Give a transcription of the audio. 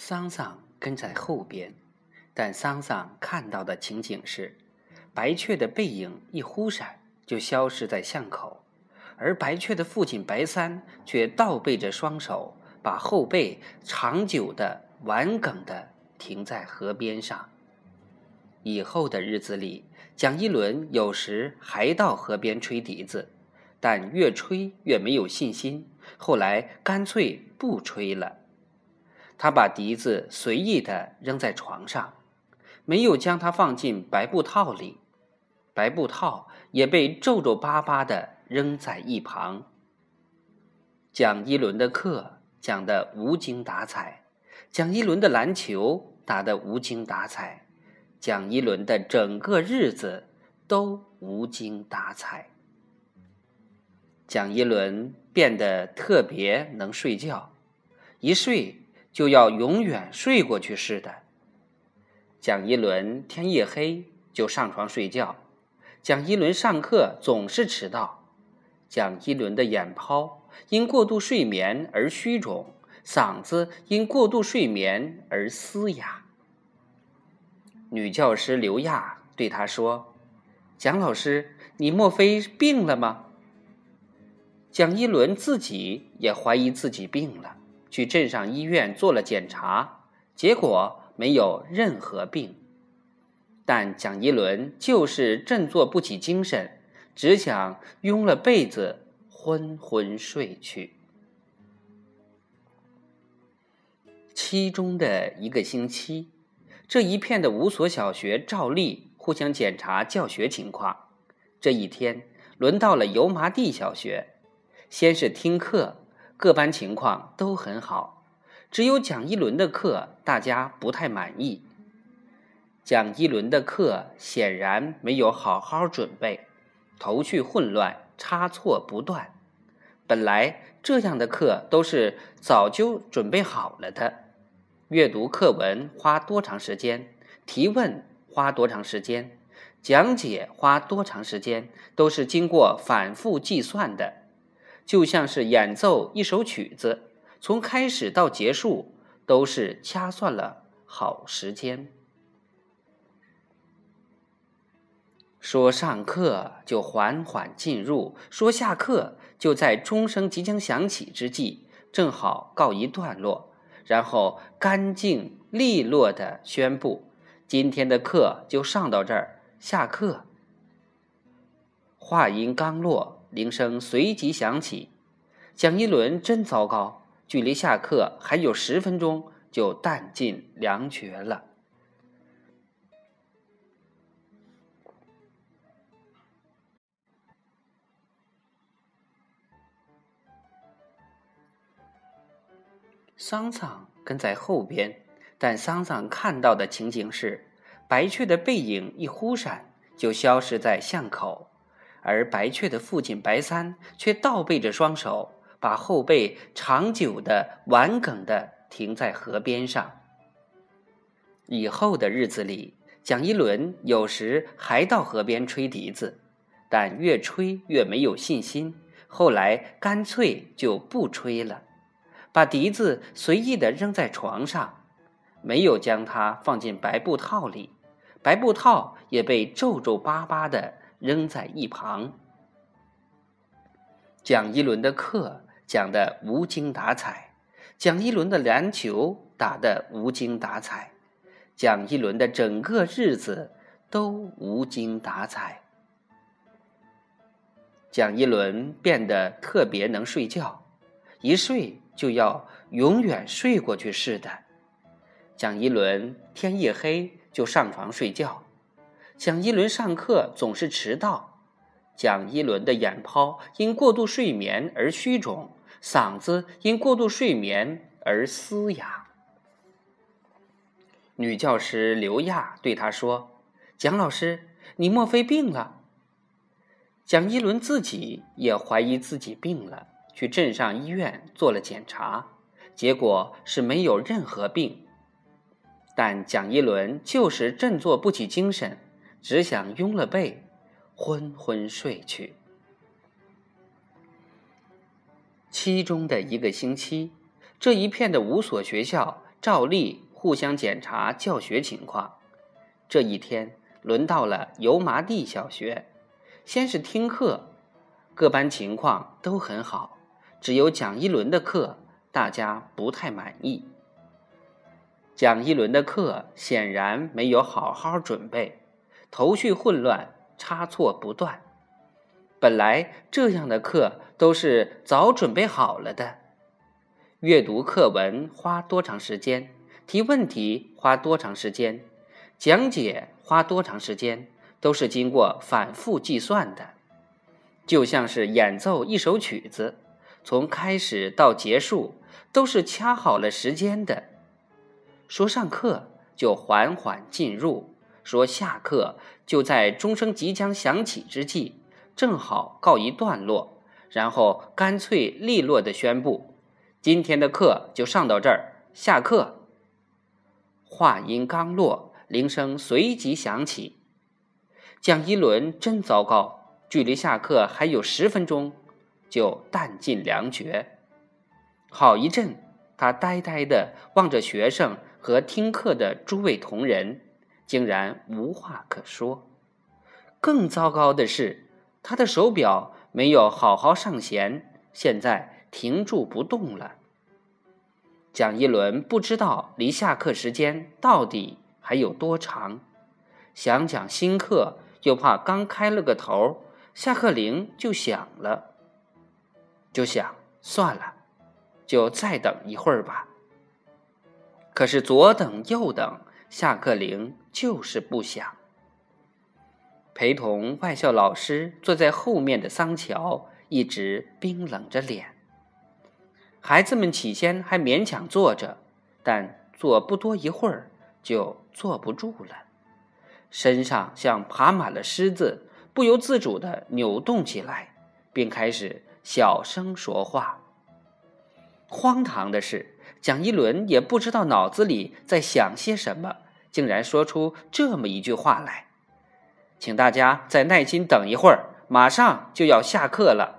桑桑跟在后边，但桑桑看到的情景是，白雀的背影一忽闪就消失在巷口，而白雀的父亲白三却倒背着双手，把后背长久的、顽梗的停在河边上。以后的日子里，蒋一伦有时还到河边吹笛子，但越吹越没有信心，后来干脆不吹了。他把笛子随意地扔在床上，没有将它放进白布套里，白布套也被皱皱巴巴地扔在一旁。蒋一伦的课讲得无精打采，蒋一伦的篮球打得无精打采，蒋一伦的整个日子都无精打采。蒋一伦变得特别能睡觉，一睡。就要永远睡过去似的。蒋一伦天一黑就上床睡觉，蒋一伦上课总是迟到，蒋一伦的眼泡因过度睡眠而虚肿，嗓子因过度睡眠而嘶哑。女教师刘亚对他说：“蒋老师，你莫非病了吗？”蒋一伦自己也怀疑自己病了。去镇上医院做了检查，结果没有任何病，但蒋一伦就是振作不起精神，只想拥了被子昏昏睡去。期中的一个星期，这一片的五所小学照例互相检查教学情况。这一天，轮到了油麻地小学，先是听课。各班情况都很好，只有蒋一伦的课大家不太满意。蒋一伦的课显然没有好好准备，头绪混乱，差错不断。本来这样的课都是早就准备好了的，阅读课文花多长时间，提问花多长时间，讲解花多长时间，都是经过反复计算的。就像是演奏一首曲子，从开始到结束都是掐算了好时间。说上课就缓缓进入，说下课就在钟声即将响起之际，正好告一段落，然后干净利落的宣布今天的课就上到这儿，下课。话音刚落。铃声随即响起，蒋一伦真糟糕，距离下课还有十分钟，就弹尽粮绝了。桑桑跟在后边，但桑桑看到的情景是，白雀的背影一忽闪，就消失在巷口。而白雀的父亲白三却倒背着双手，把后背长久的、顽梗的停在河边上。以后的日子里，蒋一伦有时还到河边吹笛子，但越吹越没有信心，后来干脆就不吹了，把笛子随意的扔在床上，没有将它放进白布套里，白布套也被皱皱巴巴的。扔在一旁。蒋一伦的课讲得无精打采，蒋一伦的篮球打得无精打采，蒋一伦的整个日子都无精打采。蒋一伦变得特别能睡觉，一睡就要永远睡过去似的。蒋一伦天一黑就上床睡觉。蒋一伦上课总是迟到，蒋一伦的眼泡因过度睡眠而虚肿，嗓子因过度睡眠而嘶哑。女教师刘亚对他说：“蒋老师，你莫非病了？”蒋一伦自己也怀疑自己病了，去镇上医院做了检查，结果是没有任何病，但蒋一伦就是振作不起精神。只想拥了被，昏昏睡去。期中的一个星期，这一片的五所学校照例互相检查教学情况。这一天轮到了油麻地小学，先是听课，各班情况都很好，只有蒋一轮的课大家不太满意。蒋一轮的课显然没有好好准备，头绪混乱，差错不断。本来这样的课都是早准备好了的，阅读课文花多长时间，提问题花多长时间。讲解花多长时间，都是经过反复计算的，就像是演奏一首曲子，从开始到结束都是掐好了时间的。说上课就缓缓进入，说下课就在钟声即将响起之际，正好告一段落，然后干脆利落的宣布：今天的课就上到这儿，下课。话音刚落。铃声随即响起，蒋一轮真糟糕，距离下课还有十分钟，就弹尽粮绝。好一阵，他呆呆地望着学生和听课的诸位同仁，竟然无话可说。更糟糕的是，他的手表没有好好上弦，现在停住不动了。蒋一轮不知道离下课时间到底。还有多长？想讲新课，又怕刚开了个头，下课铃就响了。就想算了，就再等一会儿吧。可是左等右等，下课铃就是不响。陪同外校老师坐在后面的桑乔一直冰冷着脸。孩子们起先还勉强坐着，但坐不多一会儿。就坐不住了，身上像爬满了虱子，不由自主地扭动起来，并开始小声说话。荒唐的是，蒋一伦也不知道脑子里在想些什么，竟然说出这么一句话来：“请大家再耐心等一会儿，马上就要下课了。”